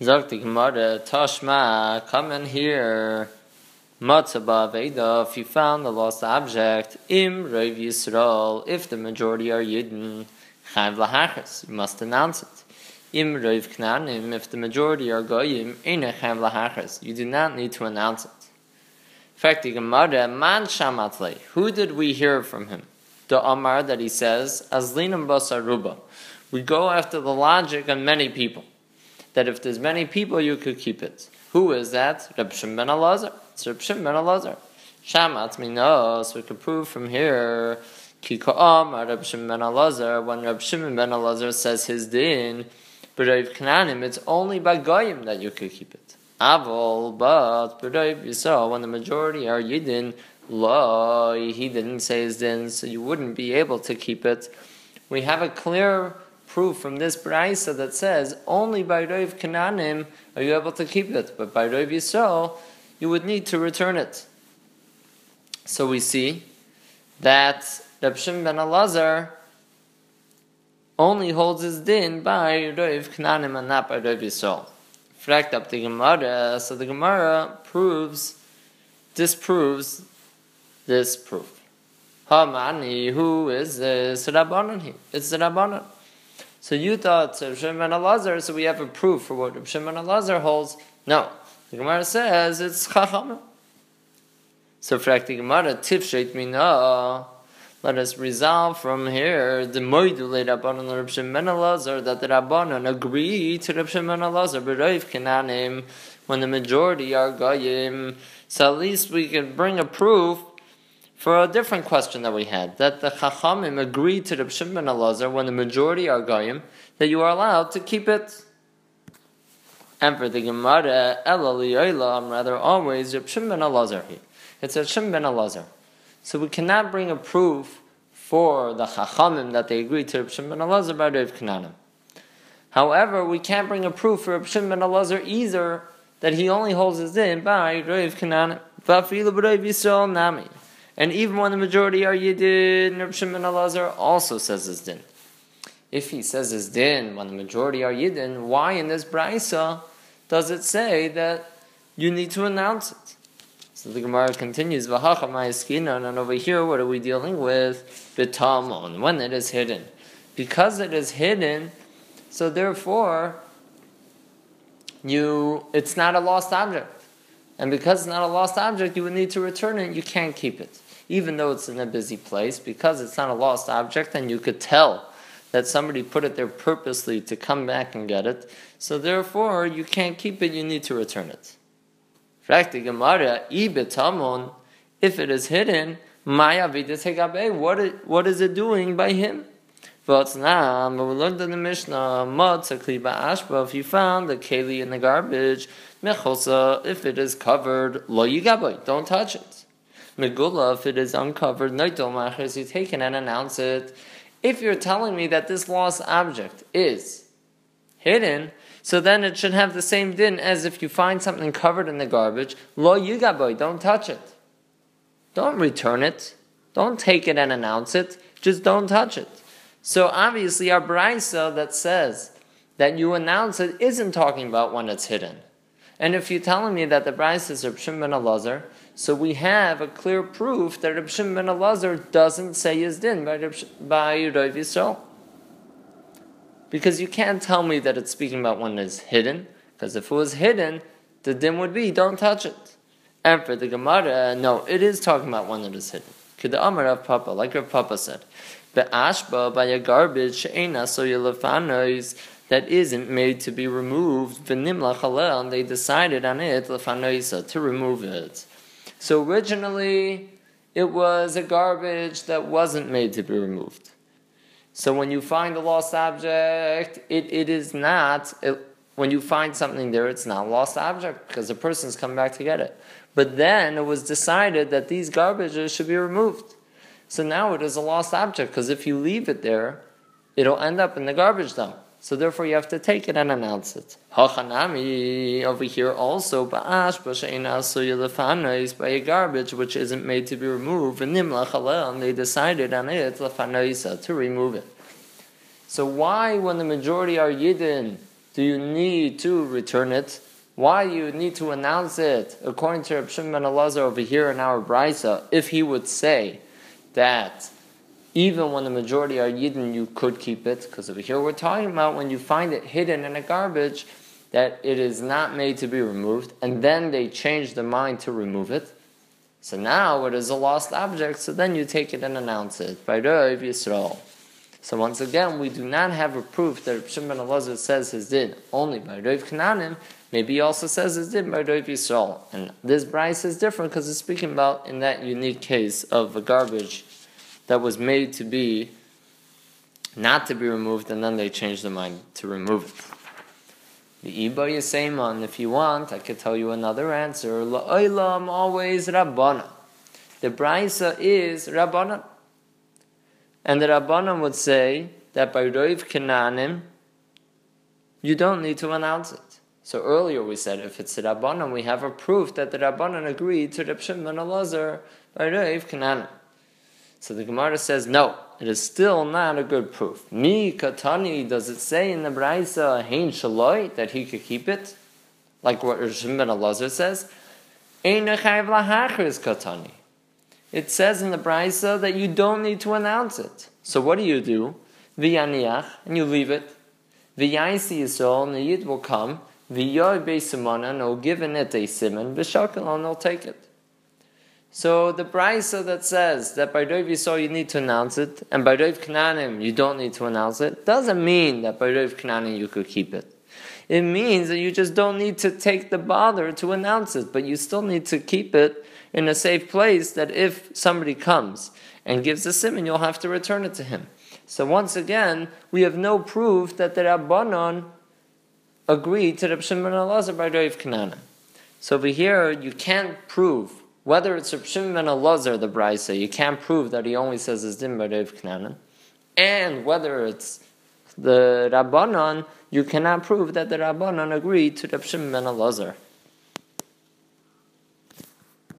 Sagt die Gemara, Tashma, come and hear. Matzah Veda, if you found the lost object, Im Rav Yisrael, if the majority are Yidden, Chayv Lahachas, you must announce it. Im Rav Knanim, if the majority are Goyim, Eine Chayv Lahachas, you do not need to announce it. In fact, Gemara, Man Shamatle, who did we hear from him? The Amar that he says, Azlinam Basaruba. We go after the logic of many people that if there's many people, you could keep it. Who is that? Reb Shimon Elazar. It's Reb Shimon Elazar. Shamat minos. We could prove from here. Kiko Amar Reb Shimon Elazar. When Reb Shimon ben Elazar says his din, but Reb Kananim, it's only by goyim that you could keep it. Avol, but Reb Yisrael, when the majority are yidin, lo, he didn't say his din, so you wouldn't be able to keep it. We have a clear proof from this brisa that says only by Rav Kananim are you able to keep it, but by Rav Yisrael you would need to return it. So we see that Reb ben Elazar only holds his din by Rav Kananim and not by Rav Yisrael. Fract up the Gemara, so the Gemara proves, disproves this proof. Hamani, who is this? Rabbanon. It's the Rabbanon. So you thought Reb Shimon Elazar, so we have a proof for what Reb Shimon Elazar holds. No, the Gemara says it's Chachamim. So for the Gemara, Tifshet Mina, let us resolve from here the Moidule Rabbanon Reb Shimon Elazar that the Rabbanon agree to Reb Shimon Elazar, B'Reiv Kananim, when the majority are Goyim. So at least we can bring a proof for a different question that we had, that the Chachamim agreed to the Shimon Elazar when the majority are Goyim, that you are allowed to keep it. And for the Gemara, I'm rather always Reb Shimon Elazar here. It's a Shimon Elazar. So we cannot bring a proof for the Chachamim that they agreed to Reb Shimon Elazar by Rav Kananim. However, we can't bring a proof for Reb Shimon Elazar either that he only holds his in by Rav Kananim. Nami. And even when the majority are Yidin, Reb Shimon Elazar also says his din. If he says his din when the majority are Yidin, why in this brisa does it say that you need to announce it? So the Gemara continues, and over here, what are we dealing with? Bitamon, when it is hidden. Because it is hidden, so therefore, you it's not a lost object. And because it's not a lost object, you would need to return it, you can't keep it even though it's in a busy place, because it's not a lost object, and you could tell that somebody put it there purposely to come back and get it. So therefore, you can't keep it, you need to return it. If it is hidden, what what is it doing by him? But now, we learned in the Mishnah, if you found the keli in the garbage, if it is covered, lo don't touch it. Megula, if it is uncovered, Noitel Machers, you take it and announce it. If you're telling me that this lost object is hidden, so then it should have the same din as if you find something covered in the garbage. Lo yugaboy, don't touch it. Don't return it. Don't take it and announce it. Just don't touch it. So obviously, our brisa that says that you announce it isn't talking about when it's hidden. And if you're telling me that the brisa is Reb ben Elazar, so we have a clear proof that Reb Shimon ben Elazar doesn't say his din by, Reb, by Rav Yisrael. Because you can't tell me that it's speaking about one that is hidden, because if it was hidden, the din would be don't touch it. And for the Gemara, no, it is talking about one that is hidden. Kida Amar Rav Papa, like your Papa said, the ashba by a garbage she'ena so yelefanois that isn't made to be removed, v'nimla chalel, and they decided on it lefanoisa to remove it. So originally, it was a garbage that wasn't made to be removed. So when you find a lost object, it, it is not, it, when you find something there, it's not a lost object because the person's come back to get it. But then it was decided that these garbages should be removed. So now it is a lost object because if you leave it there, it'll end up in the garbage dump. So therefore, you have to take it and announce it. Hachanami over here also ba'ash b'sheina by a garbage which isn't made to be removed. And and they decided on it to remove it. So why, when the majority are yidden, do you need to return it? Why you need to announce it? According to Reb Shimon over here in our brisa, if he would say that even when the majority are Yidden, you could keep it, because over here we're talking about when you find it hidden in a garbage, that it is not made to be removed, and then they change their mind to remove it. So now it is a lost object, so then you take it and announce it. By. So once again, we do not have a proof that Shimon Elazar says his did only by Rav Kananim. Maybe he also says his did by Rav Yisrael. And this Bryce is different because it's speaking about in that unique case of a garbage that was made to be not to be removed, and then they changed their mind to remove it. The Iba Yisayman, if you want, I could tell you another answer. La'olam always Rabbana. The Brisa is Rabbana. And the Rabbanan would say that by Roiv Kananim, you don't need to announce it. So earlier we said if it's the Rabbanan, we have a proof that the Rabbanan agreed to Reb Shimon Elazar by Roiv Kananim. So the Gemara says, no, it is still not a good proof. Mi katani, does it say in the Braisa, hein shaloi, that he could keep it? Like what Rishon ben Elazar says? Katani. It says in the Braisa that you don't need to announce it. So what do you do? V'yaniach, and you leave it. V'yaisi yisrael, and the Yid will come. V'yoy beisimana, and he'll give it a simon. V'shakal, and he'll take it. So the brisa that says that by Rav Yisrael you need to announce it, and by Rav Kananim you don't need to announce it, doesn't mean that by Rav Kananim you could keep it. It means that you just don't need to take the bother to announce it, but you still need to keep it in a safe place that if somebody comes and gives a simon, you'll have to return it to him. So once again, we have no proof that the Rabbanon agreed to the Shimon Elazar by Rav Kananim. So over here, you can't prove whether it's Reb Shimon ben Elazar, the Brisa, you can't prove that he only says his din by Knanan. And whether it's the Rabbanon, you cannot prove that the Rabbanon agreed to Reb Shimon ben Elazar.